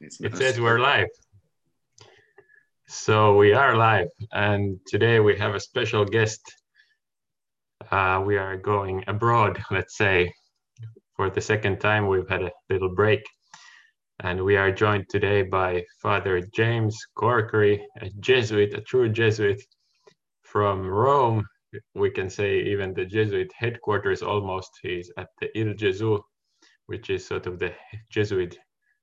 It says we're live. So we are live, and today we have a special guest. Uh, we are going abroad, let's say, for the second time. We've had a little break, and we are joined today by Father James Corkery, a Jesuit, a true Jesuit from Rome. We can say even the Jesuit headquarters almost. He's at the Il Gesù, which is sort of the Jesuit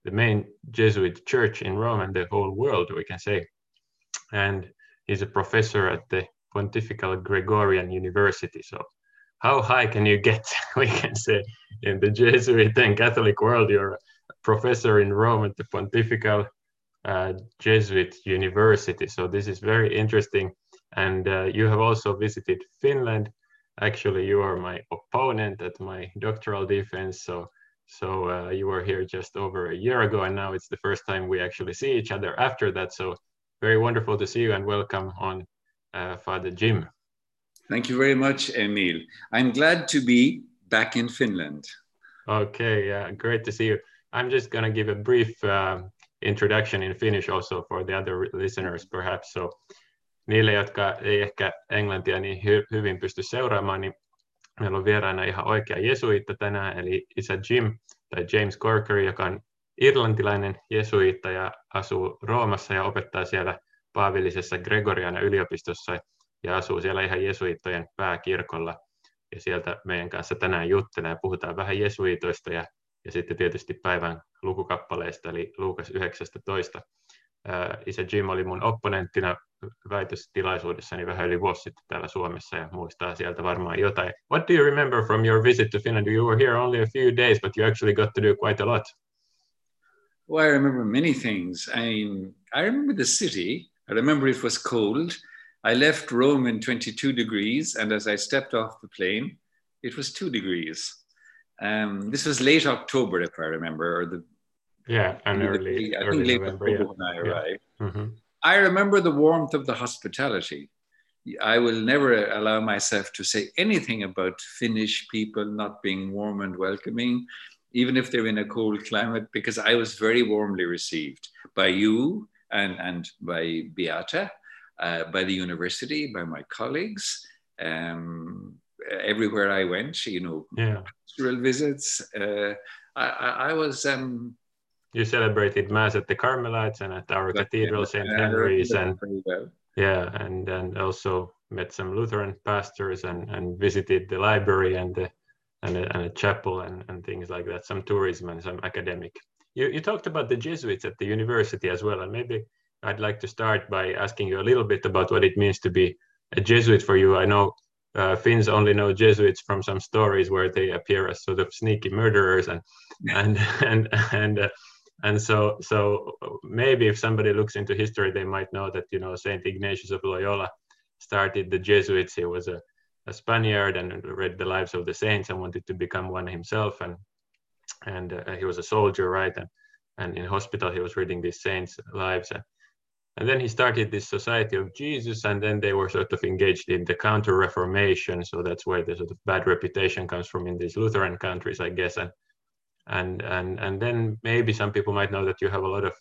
the main Jesuit church in Rome and the whole world, we can say. And he's a professor at the Pontifical Gregorian University. So, how high can you get, we can say, in the Jesuit and Catholic world? You're a professor in Rome at the Pontifical uh, Jesuit University. So, this is very interesting. And uh, you have also visited Finland. Actually, you are my opponent at my doctoral defense. So, so uh, you were here just over a year ago, and now it's the first time we actually see each other after that. So very wonderful to see you and welcome on uh, Father Jim. Thank you very much, Emil. I'm glad to be back in Finland. Okay, yeah, great to see you. I'm just going to give a brief uh, introduction in Finnish also for the other listeners perhaps. So niille, jotka ei ehkä englantia niin hy- hyvin pysty seuraamaan, niin Meillä on vieraana ihan oikea jesuitta tänään, eli isä Jim tai James Corkery, joka on irlantilainen jesuitta ja asuu Roomassa ja opettaa siellä paavillisessa Gregoriana yliopistossa ja asuu siellä ihan jesuittojen pääkirkolla. Ja sieltä meidän kanssa tänään juttelee ja puhutaan vähän jesuitoista ja, ja sitten tietysti päivän lukukappaleista, eli Luukas 19. Isä Jim oli mun opponenttina väitöstilaisuudessani vähän yli vuosi sitten täällä Suomessa ja muistaa sieltä varmaan jotain. What do you remember from your visit to Finland? You were here only a few days, but you actually got to do quite a lot. Well, I remember many things. I mean, I remember the city. I remember it was cold. I left Rome in 22 degrees, and as I stepped off the plane, it was two degrees. Um, this was late October, if I remember, or the yeah, and early, I early think late November. October Yeah. when I Yeah. arrived. Mhm. I remember the warmth of the hospitality. I will never allow myself to say anything about Finnish people not being warm and welcoming, even if they're in a cold climate, because I was very warmly received by you and, and by Beata, uh, by the university, by my colleagues. Um, everywhere I went, you know, Yeah. pastoral visits. Uh, I, I, I was um, You celebrated Mass at the Carmelites and at our cathedral, St. Henry's, and well. yeah, and and also met some Lutheran pastors and and visited the library and the and a, and a chapel and, and things like that, some tourism and some academic. You, you talked about the Jesuits at the university as well, and maybe I'd like to start by asking you a little bit about what it means to be a Jesuit for you. I know uh, Finns only know Jesuits from some stories where they appear as sort of sneaky murderers, and and and and uh, and so so maybe if somebody looks into history, they might know that you know Saint Ignatius of Loyola started the Jesuits. He was a a Spaniard and read the lives of the saints and wanted to become one himself. And and uh, he was a soldier, right? And and in hospital he was reading these saints' lives. And, and then he started this Society of Jesus, and then they were sort of engaged in the Counter Reformation. So that's where the sort of bad reputation comes from in these Lutheran countries, I guess. And and and and then maybe some people might know that you have a lot of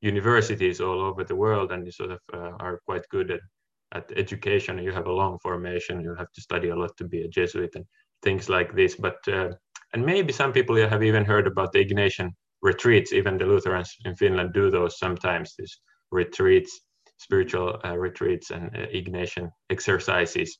universities all over the world, and you sort of uh, are quite good at at education you have a long formation. You have to study a lot to be a jesuit and things like this. But uh, and maybe some people have even heard about the ignatian retreats. Even the lutherans in finland do those sometimes these retreats spiritual uh, retreats and uh, ignatian exercises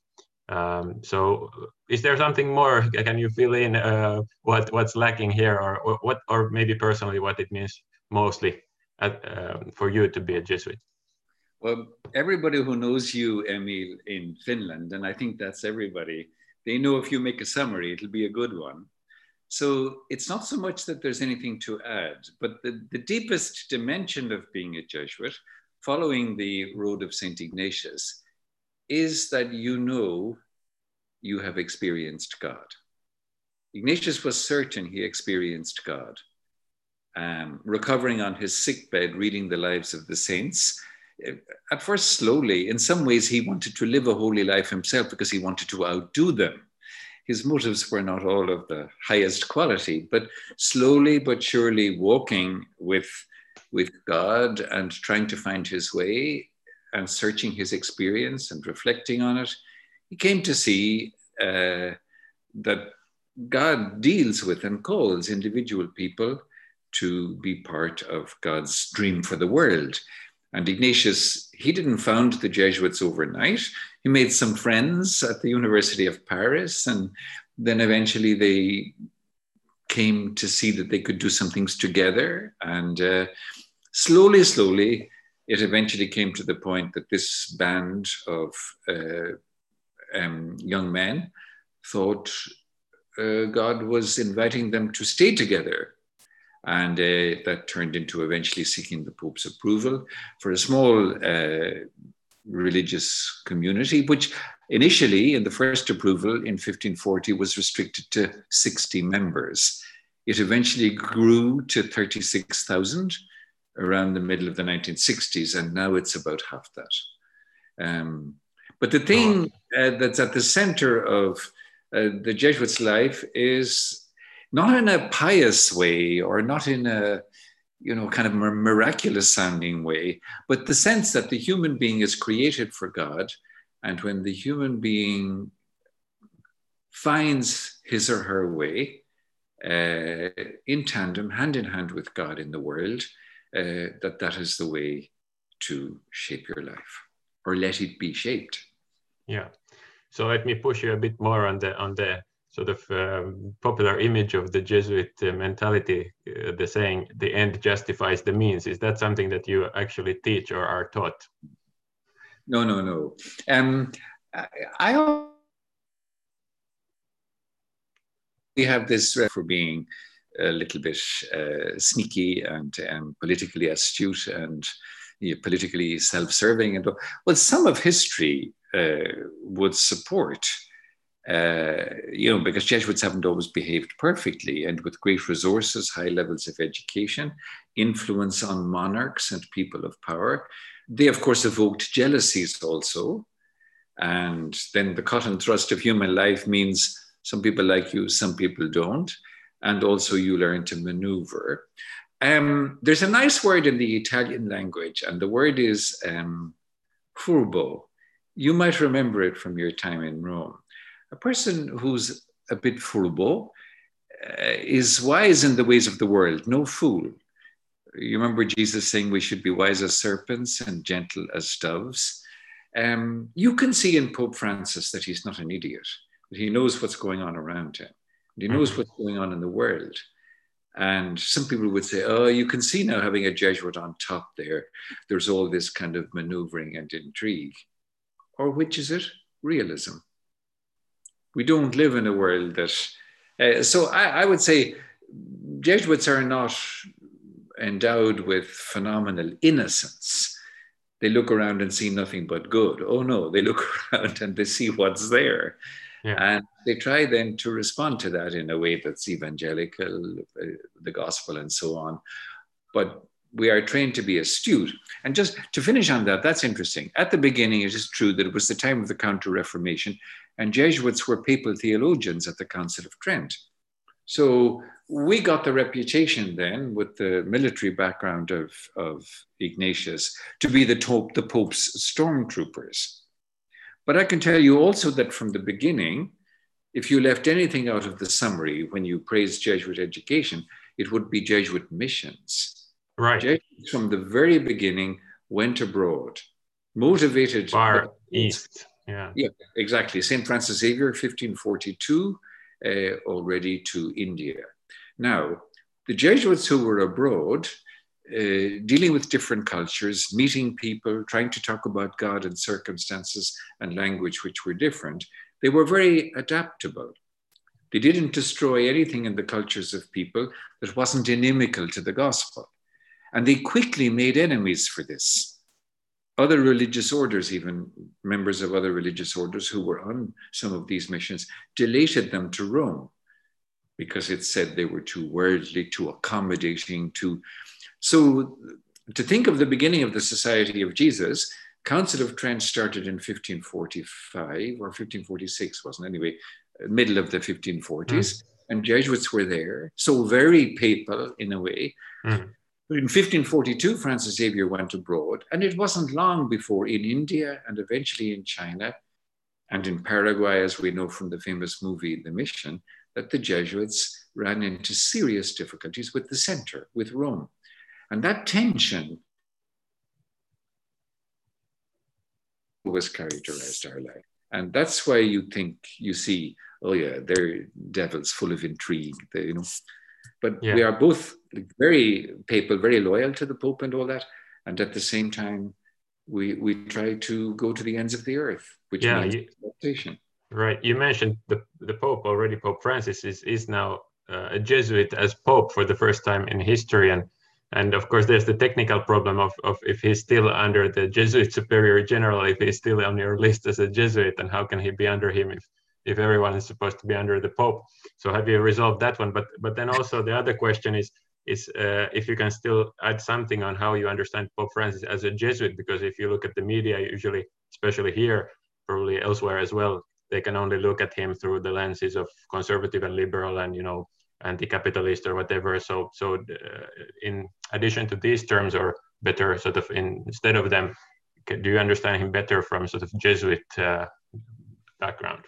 um, so is there something more can you fill in uh, what what's lacking here or, or what or maybe personally what it means mostly at, um, for you to be a jesuit Well, everybody who knows you, Emil, in Finland, and I think that's everybody, they know if you make a summary, it'll be a good one. So it's not so much that there's anything to add, but the, the deepest dimension of being a Jesuit, following the road of St. Ignatius, is that you know you have experienced God. Ignatius was certain he experienced God. Um, recovering on his sickbed, reading the lives of the saints, at first slowly. In some ways, he wanted to live a holy life himself because he wanted to outdo them. his motives were not all of the highest quality, but slowly but surely walking with, with God and trying to find his way and searching his experience and reflecting on it, he came to see uh, that God deals with and calls individual people to be part of God's dream for the world. And Ignatius, he didn't found the Jesuits overnight. He made some friends at the University of Paris, and then eventually they came to see that they could do some things together. And uh, slowly, slowly, it eventually came to the point that this band of uh, um, young men thought uh, God was inviting them to stay together. And uh, that turned into eventually seeking the Pope's approval for a small uh, religious community, which initially, in the first approval in 1540, was restricted to 60 members. It eventually grew to 36,000 around the middle of the 1960s, and now it's about half that. Um, but the thing uh, that's at the center of uh, the Jesuits' life is not in a pious way or not in a you know kind of miraculous sounding way, but the sense that the human being is created for God, and when the human being finds his or her way uh, in tandem, hand in hand with God in the world, uh, that that is the way to shape your life or let it be shaped. Yeah. So let me push you a bit more on the on the sort of um, popular image of the Jesuit uh, mentality, uh, the saying "the end justifies the means." Is that something that you actually teach or are taught? No, no, no. Um, I, I we have this for being a little bit uh, sneaky and um, politically astute and you know, politically self-serving and well some of history uh, would support uh, you know because jesuits haven't always behaved perfectly and with great resources high levels of education influence on monarchs and people of power they of course evoked jealousies also. And then the cut and thrust of human life means some people like you some people don't and also you learn to maneuver. Um, there's a nice word in the Italian language, and the word is um, furbo. You might remember it from your time in Rome. A person who's a bit furbo uh, is wise in the ways of the world, no fool. You remember Jesus saying we should be wise as serpents and gentle as doves. Um, you can see in Pope Francis that he's not an idiot, that he knows what's going on around him. He knows what's going on in the world. And some people would say, oh, you can see now having a Jesuit on top there, there's all this kind of maneuvering and intrigue. Or which is it? Realism. We don't live in a world that. Uh, so I, I would say Jesuits are not endowed with phenomenal innocence. They look around and see nothing but good. Oh no, they look around and they see what's there. Yeah. And they try then to respond to that in a way that's evangelical, uh, the gospel, and so on. But we are trained to be astute. And just to finish on that, that's interesting. At the beginning, it is true that it was the time of the Counter Reformation, and Jesuits were papal theologians at the Council of Trent. So we got the reputation then, with the military background of, of Ignatius, to be the, top, the Pope's stormtroopers. But I can tell you also that from the beginning, if you left anything out of the summary when you praised Jesuit education, it would be Jesuit missions. Right. Jesuits from the very beginning went abroad, motivated. Far east. Yeah. Yeah, exactly. St. Francis Xavier, 1542, uh, already to India. Now, the Jesuits who were abroad uh, dealing with different cultures, meeting people, trying to talk about God and circumstances and language which were different, they were very adaptable. They didn't destroy anything in the cultures of people that wasn't inimical to the gospel. And they quickly made enemies for this. Other religious orders, even members of other religious orders who were on some of these missions, delated them to Rome because it said they were too worldly, too accommodating, too so to think of the beginning of the Society of Jesus, Council of Trent started in 1545 or 1546, wasn't it? anyway, middle of the 1540s, mm. and Jesuits were there, so very papal in a way. Mm. But in 1542, Francis Xavier went abroad, and it wasn't long before in India and eventually in China and in Paraguay, as we know from the famous movie The Mission, that the Jesuits ran into serious difficulties with the center, with Rome. And that tension was characterized our life. And that's why you think you see, oh yeah, they're devils full of intrigue, they, you know. But yeah. we are both very papal, very loyal to the Pope and all that. And at the same time, we we try to go to the ends of the earth, which yeah, means you, Right. You mentioned the the Pope already. Pope Francis is is now uh, a Jesuit as Pope for the first time in history, and and of course there's the technical problem of, of if he's still under the Jesuit Superior General, if he's still on your list as a Jesuit, and how can he be under him if if everyone is supposed to be under the Pope? So have you resolved that one? But but then also the other question is is uh, if you can still add something on how you understand Pope Francis as a Jesuit, because if you look at the media, usually, especially here, probably elsewhere as well, they can only look at him through the lenses of conservative and liberal and you know anti-capitalist or whatever. So so uh, in addition to these terms, or better sort of in, instead of them, do you understand him better from sort of Jesuit uh, background?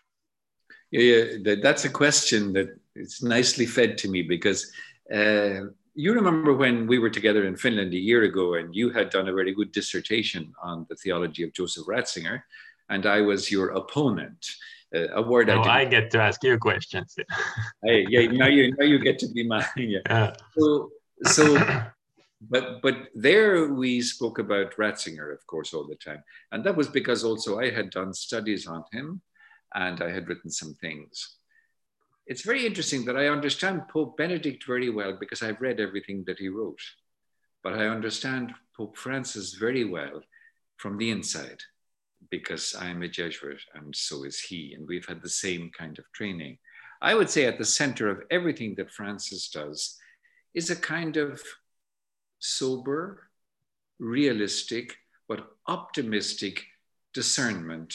Yeah, yeah, that's a question that it's nicely fed to me because uh, you remember when we were together in Finland a year ago and you had done a very good dissertation on the theology of Joseph Ratzinger, and I was your opponent. Uh, a word I, I, get to ask you questions. hey, yeah, now you now you get to be mine. Yeah. yeah. So so but but there we spoke about Ratzinger, of course, all the time. And that was because also I had done studies on him and I had written some things it's very interesting that I understand Pope Benedict very well because I've read everything that he wrote. But I understand Pope Francis very well from the inside because I'm a Jesuit and so is he. And we've had the same kind of training. I would say at the center of everything that Francis does is a kind of sober, realistic, but optimistic discernment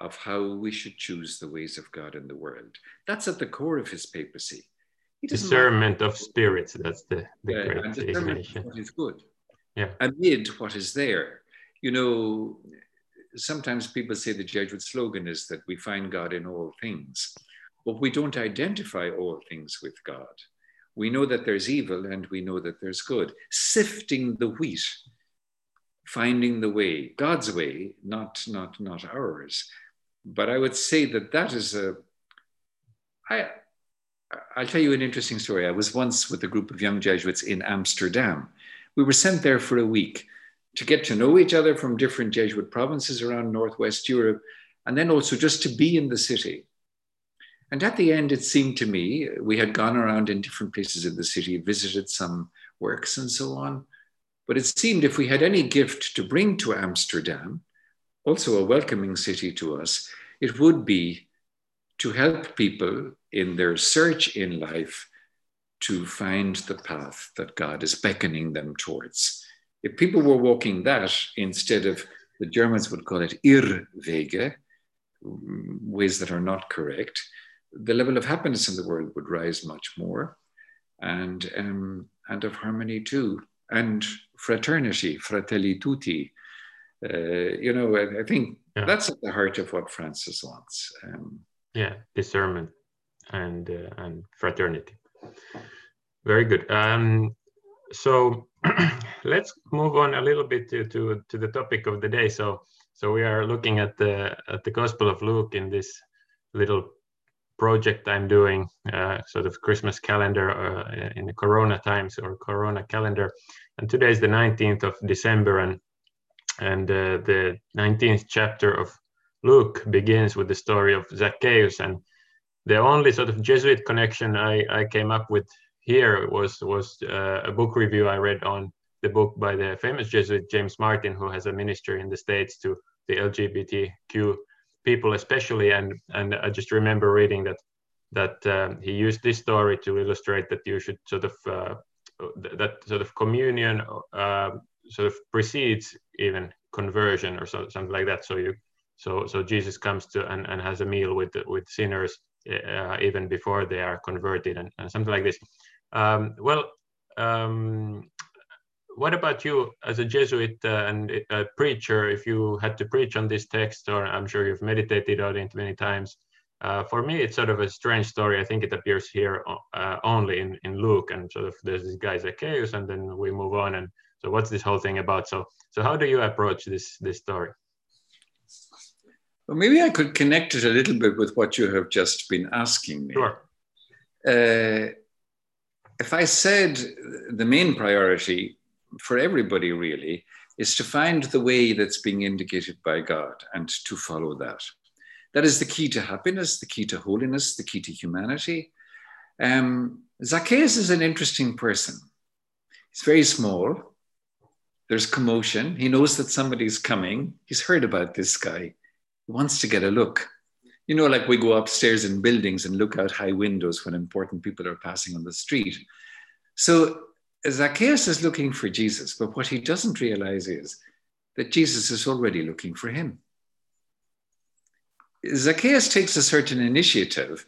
of how we should choose the ways of God in the world. That's at the core of his papacy. Discernment of spirits, that's the, the yeah, great discernment what is good. Yeah. Amid what is there. You know, sometimes people say the Jesuit slogan is that we find God in all things, but we don't identify all things with God. We know that there's evil and we know that there's good. Sifting the wheat, finding the way, God's way, not, not, not ours but I would say that that is a. I, I'll tell you an interesting story. I was once with a group of young Jesuits in Amsterdam. We were sent there for a week to get to know each other from different Jesuit provinces around Northwest Europe, and then also just to be in the city. And at the end, it seemed to me, we had gone around in different places in the city, visited some works and so on. But it seemed if we had any gift to bring to Amsterdam, also a welcoming city to us, it would be to help people in their search in life to find the path that God is beckoning them towards. If people were walking that instead of the Germans would call it Irrwege, ways that are not correct, the level of happiness in the world would rise much more, and um, and of harmony too, and fraternity, fratelli tutti, uh, you know, I, I think yeah. that's at the heart of what Francis wants. Um, yeah, discernment and uh, and fraternity. Very good. Um, so let's move on a little bit to, to to the topic of the day. So so we are looking at the at the Gospel of Luke in this little project I'm doing, uh, sort of Christmas calendar uh, in the Corona times or Corona calendar. And today is the 19th of December, and and uh, the 19th chapter of Luke begins with the story of Zacchaeus. And the only sort of Jesuit connection I, I came up with here was, was uh, a book review I read on the book by the famous Jesuit James Martin, who has a ministry in the States to the LGBTQ people, especially. And, and I just remember reading that that um, he used this story to illustrate that you should sort of uh, that sort of communion uh, sort of precedes even conversion or so, something like that. So you so so Jesus comes to and, and has a meal with with sinners uh, even before they are converted and, and something like this. Um, well, um, what about you as a Jesuit uh, and a preacher? If you had to preach on this text, or I'm sure you've meditated on it many times. Uh, for me, it's sort of a strange story. I think it appears here uh, only in, in Luke, and sort of there's this guy Zacchaeus, and then we move on. And so, what's this whole thing about? So, so how do you approach this this story? Well, maybe I could connect it a little bit with what you have just been asking me. Sure. If I said the main priority for everybody really is to find the way that's being indicated by God and to follow that. That is the key to happiness, the key to holiness, the key to humanity. Um, Zacchaeus is an interesting person. He's very small. There's commotion. He knows that somebody's coming. He's heard about this guy. He wants to get a look. You know, like we go upstairs in buildings and look out high windows when important people are passing on the street. So Zacchaeus is looking for Jesus, but what he doesn't realize is that Jesus is already looking for him. Zacchaeus takes a certain initiative,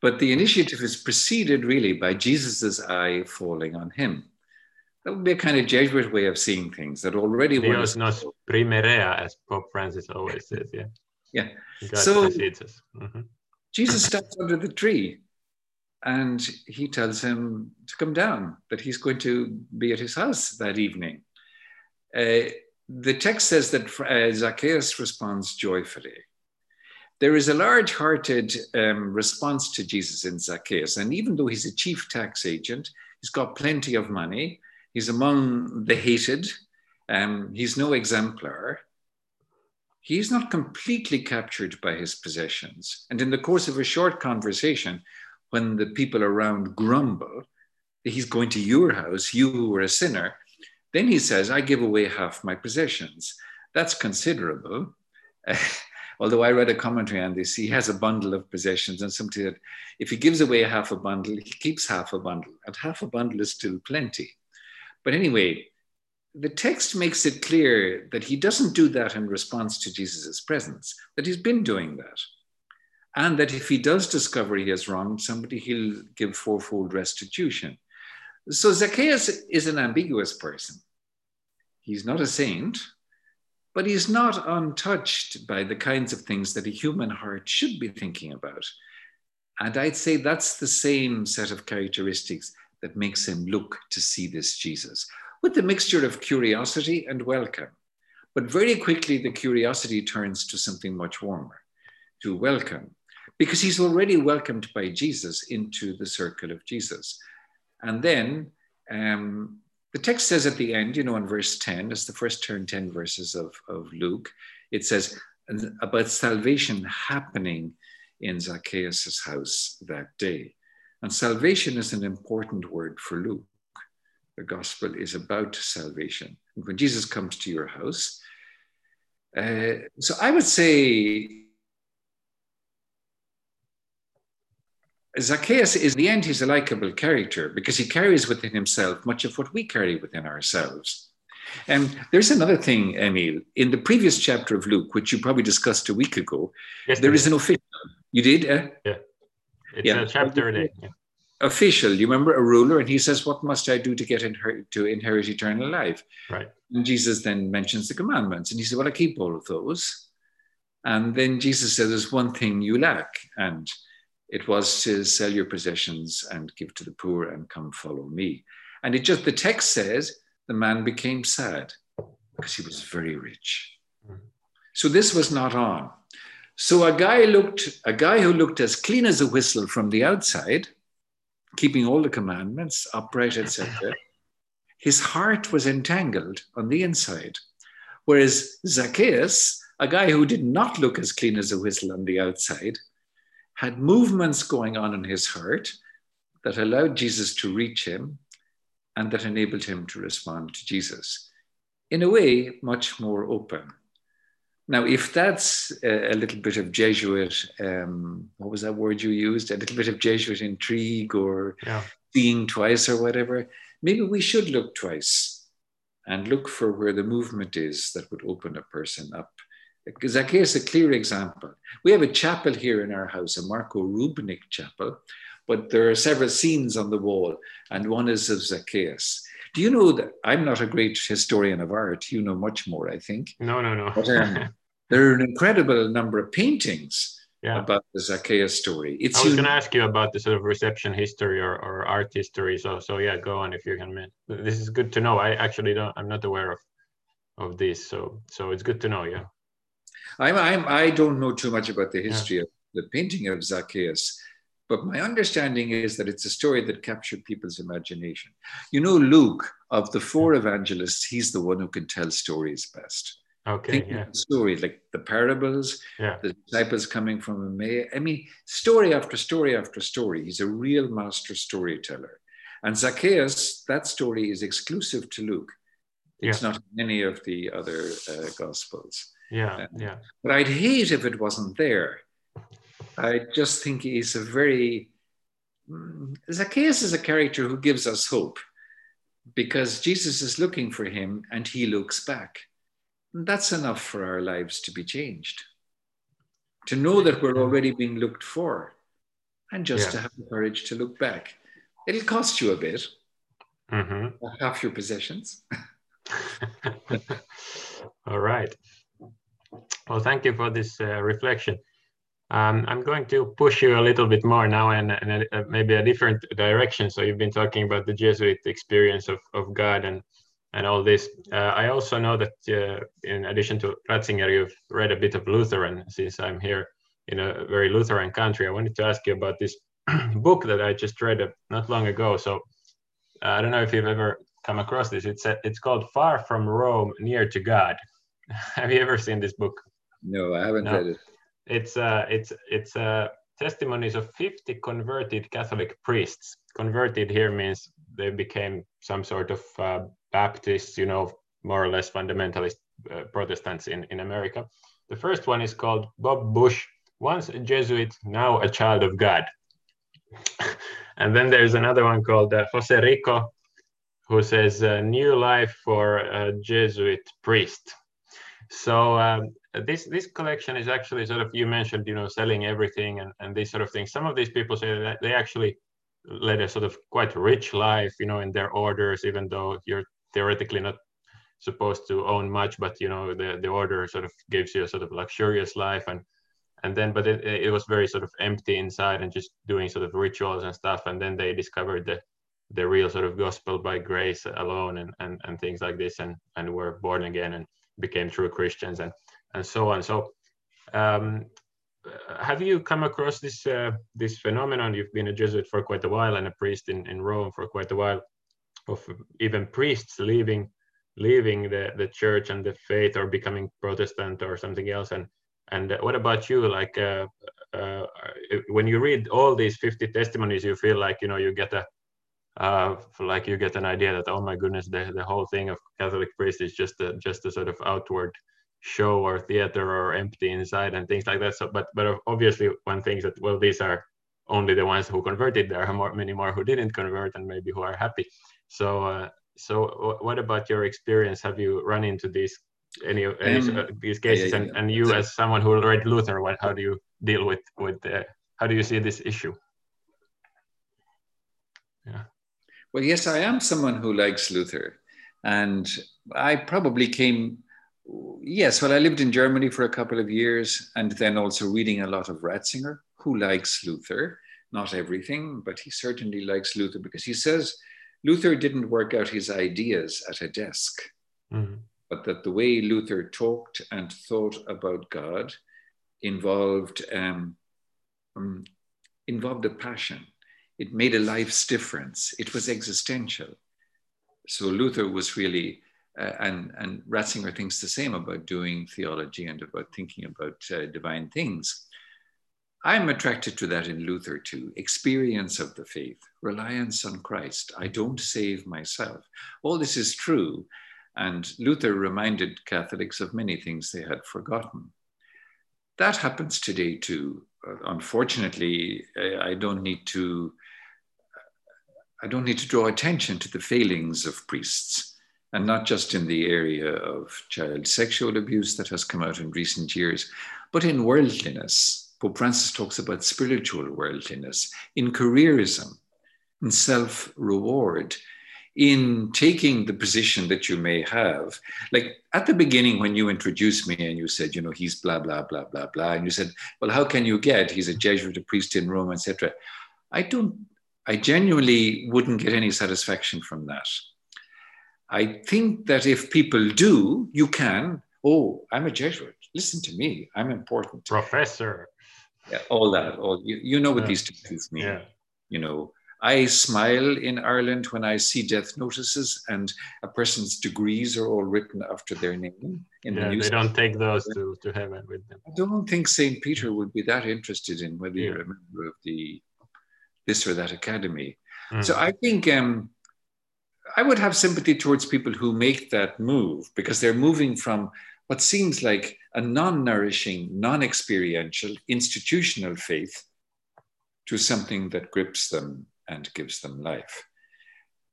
but the initiative is preceded really by Jesus's eye falling on him. That would be a kind of Jesuit way of seeing things that already Dios nos primerea, as Pope Francis always says. Yeah. Yeah. God so mm-hmm. Jesus stops under the tree and he tells him to come down, that he's going to be at his house that evening. Uh, the text says that uh, Zacchaeus responds joyfully. There is a large hearted um, response to Jesus in Zacchaeus. And even though he's a chief tax agent, he's got plenty of money, he's among the hated, um, he's no exemplar. He's not completely captured by his possessions. And in the course of a short conversation, when the people around grumble, he's going to your house, you who are a sinner. Then he says, I give away half my possessions. That's considerable. Although I read a commentary on this, he has a bundle of possessions, and somebody said, if he gives away half a bundle, he keeps half a bundle, and half a bundle is still plenty. But anyway, the text makes it clear that he doesn't do that in response to Jesus' presence, that he's been doing that and that if he does discover he has wronged somebody, he'll give fourfold restitution. So Zacchaeus is an ambiguous person. He's not a saint, but he's not untouched by the kinds of things that a human heart should be thinking about. And I'd say that's the same set of characteristics that makes him look to see this Jesus, with a mixture of curiosity and welcome. But very quickly, the curiosity turns to something much warmer, to welcome because he's already welcomed by Jesus into the circle of Jesus. And then um, the text says at the end, you know, in verse 10, it's the first turn 10 verses of, of Luke, it says about salvation happening in Zacchaeus' house that day. And salvation is an important word for Luke. The gospel is about salvation. And when Jesus comes to your house, uh, so I would say Zacchaeus is the end, he's a likable character because he carries within himself much of what we carry within ourselves. And there's another thing, Emil. In the previous chapter of Luke, which you probably discussed a week ago, yes, there is an official. You did? Uh? Yeah. It's yeah. a chapter a day. Yeah. Official, you remember a ruler, and he says, What must I do to get inher- to inherit eternal life? Right. And Jesus then mentions the commandments. And he said, Well, I keep all of those. And then Jesus said, There's one thing you lack. And it was to sell your possessions and give to the poor and come follow me. And it just, the text says, the man became sad because he was very rich. Mm. So this was not on. So a guy looked, a guy who looked as clean as a whistle from the outside, keeping all the commandments, upright, etc. His heart was entangled on the inside. Whereas Zacchaeus, a guy who did not look as clean as a whistle on the outside, had movements going on in his heart that allowed Jesus to reach him and that enabled him to respond to Jesus in a way much more open. Now, if that's a, a little bit of Jesuit, um, what was that word you used? A little bit of Jesuit intrigue or yeah. seeing twice or whatever, maybe we should look twice and look for where the movement is that would open a person up Zacchaeus is a clear example. We have a chapel here in our house, a Marko Rupnik chapel, but there are several scenes on the wall, and one is of Zacchaeus. Do you know that I'm not a great historian of art? You know much more, I think. No, no, no. But, um, there are an incredible number of paintings yeah. about the Zacchaeus story. It's I was going to ask you about the sort of reception history or, or art history. So, so yeah, go on if you can. This is good to know. I actually don't. I'm not aware of of this. So, so it's good to know. Yeah. I'm. I'm. I don't know too much about the history yeah. of the painting of Zacchaeus. But my understanding is that it's a story that captured people's imagination. You know, Luke, of the four evangelists, he's the one who can tell stories best. Okay. Think yeah. stories like the parables, yeah. the disciples coming from Emmaus. I mean, story after story after story. He's a real master storyteller. And Zacchaeus, that story is exclusive to Luke. It's yeah. not in any of the other uh, gospels. Yeah, uh, yeah. But I'd hate if it wasn't there. I just think he's a very mm, Zacchaeus is a character who gives us hope because Jesus is looking for him and he looks back. And that's enough for our lives to be changed. To know that we're already being looked for and just yeah. to have the courage to look back. It'll cost you a bit, mm-hmm. half your possessions. All right. Well, thank you for this uh, reflection. Um, I'm going to push you a little bit more now and, and uh, maybe a different direction. So you've been talking about the Jesuit experience of, of God and, and all this. Uh, I also know that uh, in addition to Ratzinger, you've read a bit of Lutheran since I'm here in a very Lutheran country. I wanted to ask you about this book that I just read not long ago. So uh, I don't know if you've ever come across this. It's, a, it's called Far from Rome, Near to God. Have you ever seen this book? No, I haven't no. read it it's uh, it's it's uh, testimonies of 50 converted Catholic priests. Converted here means they became some sort of uh, Baptists, you know, more or less fundamentalist uh, Protestants in, in America. The first one is called Bob Bush, once a Jesuit, now a child of God. and then there's another one called uh, Jose Rico, who says uh, New Life for a Jesuit Priest. So um, this this collection is actually sort of you mentioned you know selling everything and and these sort of things some of these people say that they actually led a sort of quite rich life you know in their orders even though you're theoretically not supposed to own much but you know the the order sort of gives you a sort of luxurious life and and then but it, it was very sort of empty inside and just doing sort of rituals and stuff and then they discovered the the real sort of gospel by grace alone and and, and things like this and and were born again and became true christians and and so on. So, um, have you come across this uh, this phenomenon? You've been a Jesuit for quite a while and a priest in, in Rome for quite a while, of even priests leaving leaving the, the church and the faith or becoming Protestant or something else. And and what about you? Like uh, uh, when you read all these 50 testimonies, you feel like you know you get a uh, like you get an idea that oh my goodness, the, the whole thing of Catholic priest is just a just a sort of outward show or theater or empty inside and things like that. So, but but obviously one thinks that well, these are only the ones who converted. There are more, many more who didn't convert and maybe who are happy. So uh, so what about your experience? Have you run into these any of um, these cases? Yeah, yeah. And, and you as someone who read Luther, what how do you deal with with uh, how do you see this issue? Yeah. Well, yes, I am someone who likes Luther, and I probably came Yes, well, I lived in Germany for a couple of years and then also reading a lot of Ratzinger, who likes Luther. Not everything, but he certainly likes Luther because he says Luther didn't work out his ideas at a desk, mm-hmm. but that the way Luther talked and thought about God involved um, um, involved a passion. It made a life's difference. It was existential. So Luther was really uh, and, and Ratzinger thinks the same about doing theology and about thinking about uh, divine things. I'm attracted to that in Luther too experience of the faith, reliance on Christ. I don't save myself. All this is true. And Luther reminded Catholics of many things they had forgotten. That happens today too. Uh, unfortunately, I don't need to. I don't need to draw attention to the failings of priests and not just in the area of child sexual abuse that has come out in recent years, but in worldliness. Pope Francis talks about spiritual worldliness, in careerism, in self reward, in taking the position that you may have. Like at the beginning, when you introduced me and you said, you know, he's blah, blah, blah, blah, blah, and you said, well, how can you get? He's a Jesuit, a priest in Rome, etc. I don't, I genuinely wouldn't get any satisfaction from that. I think that if people do, you can. Oh, I'm a Jesuit. Listen to me. I'm important. Professor. Yeah, all that. All you, you know what yeah. these things mean. Yeah. You know, I smile in Ireland when I see death notices and a person's degrees are all written after their name. In yeah, the they don't take those to, to heaven with them. I don't think St. Peter would be that interested in whether yeah. you're a member of the this or that academy. Mm. So I think um, I would have sympathy towards people who make that move because they're moving from what seems like a non nourishing, non experiential, institutional faith to something that grips them and gives them life.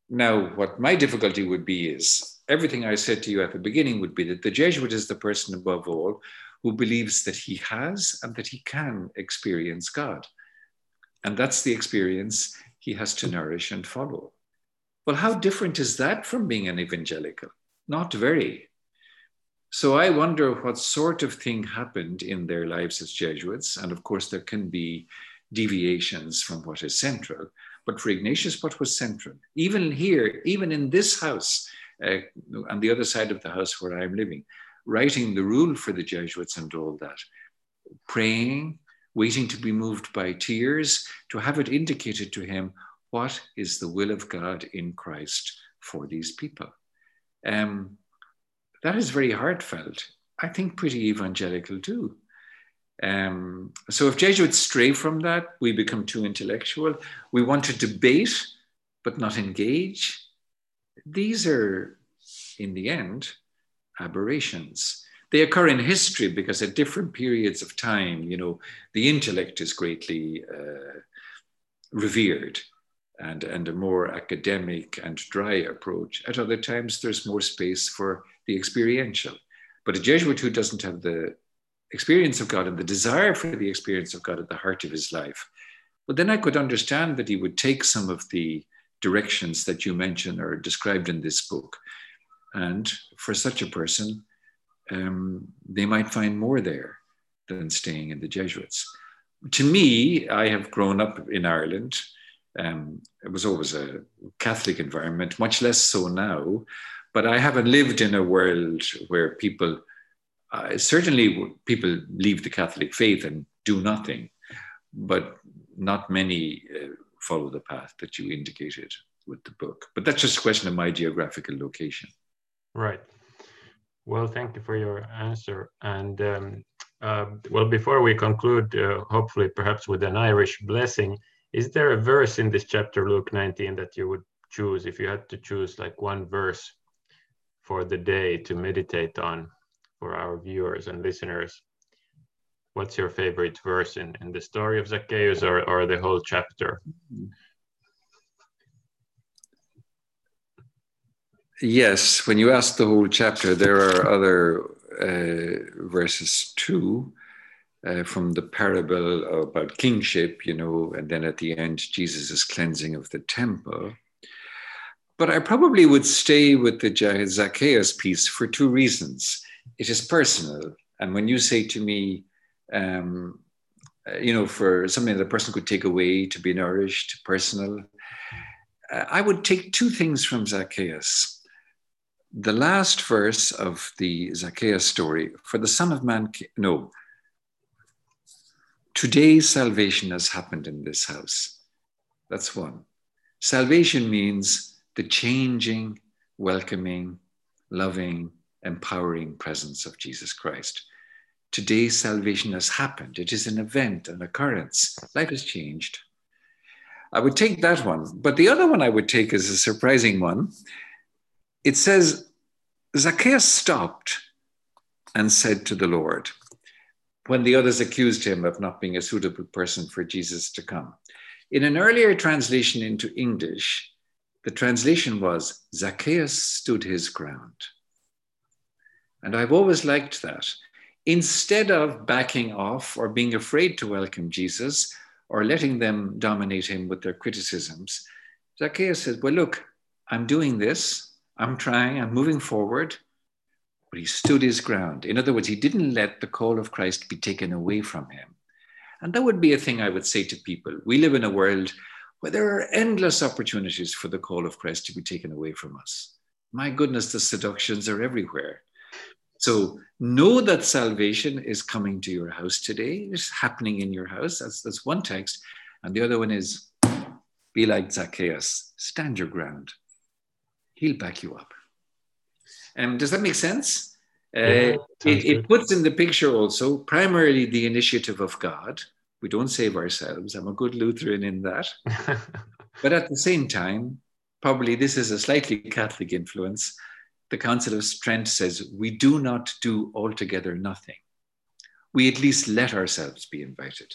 Now, what my difficulty would be is everything I said to you at the beginning would be that the Jesuit is the person above all who believes that he has and that he can experience God. And that's the experience he has to nourish and follow. Well, how different is that from being an evangelical? Not very. So I wonder what sort of thing happened in their lives as Jesuits. And of course, there can be deviations from what is central. But for Ignatius, what was central? Even here, even in this house, uh, on the other side of the house where I'm living, writing the rule for the Jesuits and all that, praying, waiting to be moved by tears, to have it indicated to him what is the will of God in Christ for these people. Um, that is very heartfelt. I think pretty evangelical too. Um, so if Jesuits stray from that, we become too intellectual. We want to debate, but not engage. These are, in the end, aberrations. They occur in history because at different periods of time, you know, the intellect is greatly uh, revered and, and a more academic and dry approach. At other times, there's more space for the experiential. But a Jesuit who doesn't have the experience of God and the desire for the experience of God at the heart of his life, well, then I could understand that he would take some of the directions that you mentioned or described in this book. And for such a person, um, they might find more there than staying in the Jesuits. To me, I have grown up in Ireland um, it was always a Catholic environment, much less so now. But I haven't lived in a world where people, uh, certainly people leave the Catholic faith and do nothing, but not many uh, follow the path that you indicated with the book. But that's just a question of my geographical location. Right. Well, thank you for your answer. And um, uh, well, before we conclude, uh, hopefully, perhaps with an Irish blessing, is there a verse in this chapter, Luke 19, that you would choose if you had to choose like one verse for the day to meditate on for our viewers and listeners? What's your favorite verse in, in the story of Zacchaeus or, or the whole chapter? Yes, when you ask the whole chapter, there are other uh, verses too uh, from the parable about kingship, you know, and then at the end, Jesus' cleansing of the temple. But I probably would stay with the Zacchaeus piece for two reasons. It is personal. And when you say to me, um, uh, you know, for something that a person could take away to be nourished, personal, uh, I would take two things from Zacchaeus. The last verse of the Zacchaeus story, for the Son of Man, no, Today, salvation has happened in this house. That's one. Salvation means the changing, welcoming, loving, empowering presence of Jesus Christ. Today, salvation has happened. It is an event, an occurrence. Life has changed. I would take that one. But the other one I would take is a surprising one. It says, Zacchaeus stopped and said to the Lord, when the others accused him of not being a suitable person for Jesus to come. In an earlier translation into English, the translation was Zacchaeus stood his ground. And I've always liked that. Instead of backing off or being afraid to welcome Jesus or letting them dominate him with their criticisms, Zacchaeus says, Well, look, I'm doing this, I'm trying, I'm moving forward. But he stood his ground. In other words, he didn't let the call of Christ be taken away from him. And that would be a thing I would say to people. We live in a world where there are endless opportunities for the call of Christ to be taken away from us. My goodness, the seductions are everywhere. So know that salvation is coming to your house today. It's happening in your house. That's, that's one text. And the other one is be like Zacchaeus, stand your ground. He'll back you up. Um, does that make sense? Uh, yeah, it, it puts in the picture also primarily the initiative of God. We don't save ourselves. I'm a good Lutheran in that. but at the same time, probably this is a slightly Catholic influence. The Council of Trent says we do not do altogether nothing. We at least let ourselves be invited.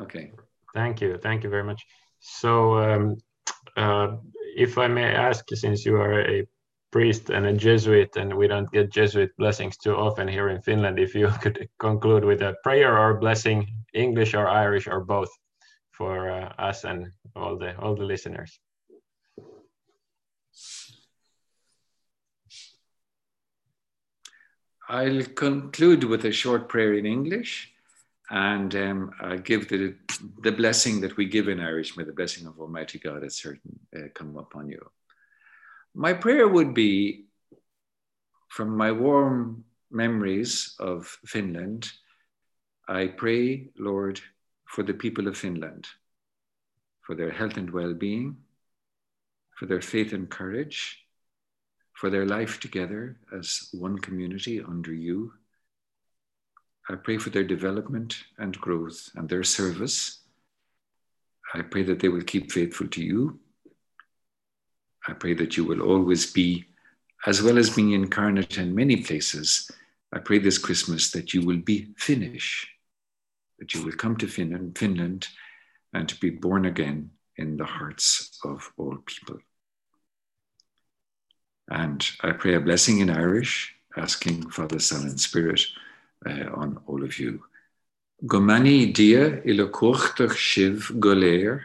Okay. Thank you. Thank you very much. So, um, uh, if I may ask, since you are a priest and a Jesuit, and we don't get Jesuit blessings too often here in Finland, if you could conclude with a prayer or blessing, English or Irish or both, for uh, us and all the all the listeners. I'll conclude with a short prayer in English and um, I give the, the blessing that we give in Irish. May the blessing of Almighty God at certain uh, come upon you. My prayer would be from my warm memories of Finland. I pray, Lord, for the people of Finland, for their health and well being, for their faith and courage, for their life together as one community under you I pray for their development and growth and their service. I pray that they will keep faithful to you. I pray that you will always be, as well as being incarnate in many places, I pray this Christmas that you will be Finnish, that you will come to Finland, Finland and to be born again in the hearts of all people. And I pray a blessing in Irish, asking Father, Son, and Spirit uh, on all of you. Gomani dia i le cuachtach shiv goléir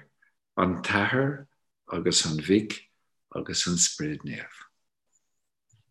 an tahar agus an vic agus an sprid neamh.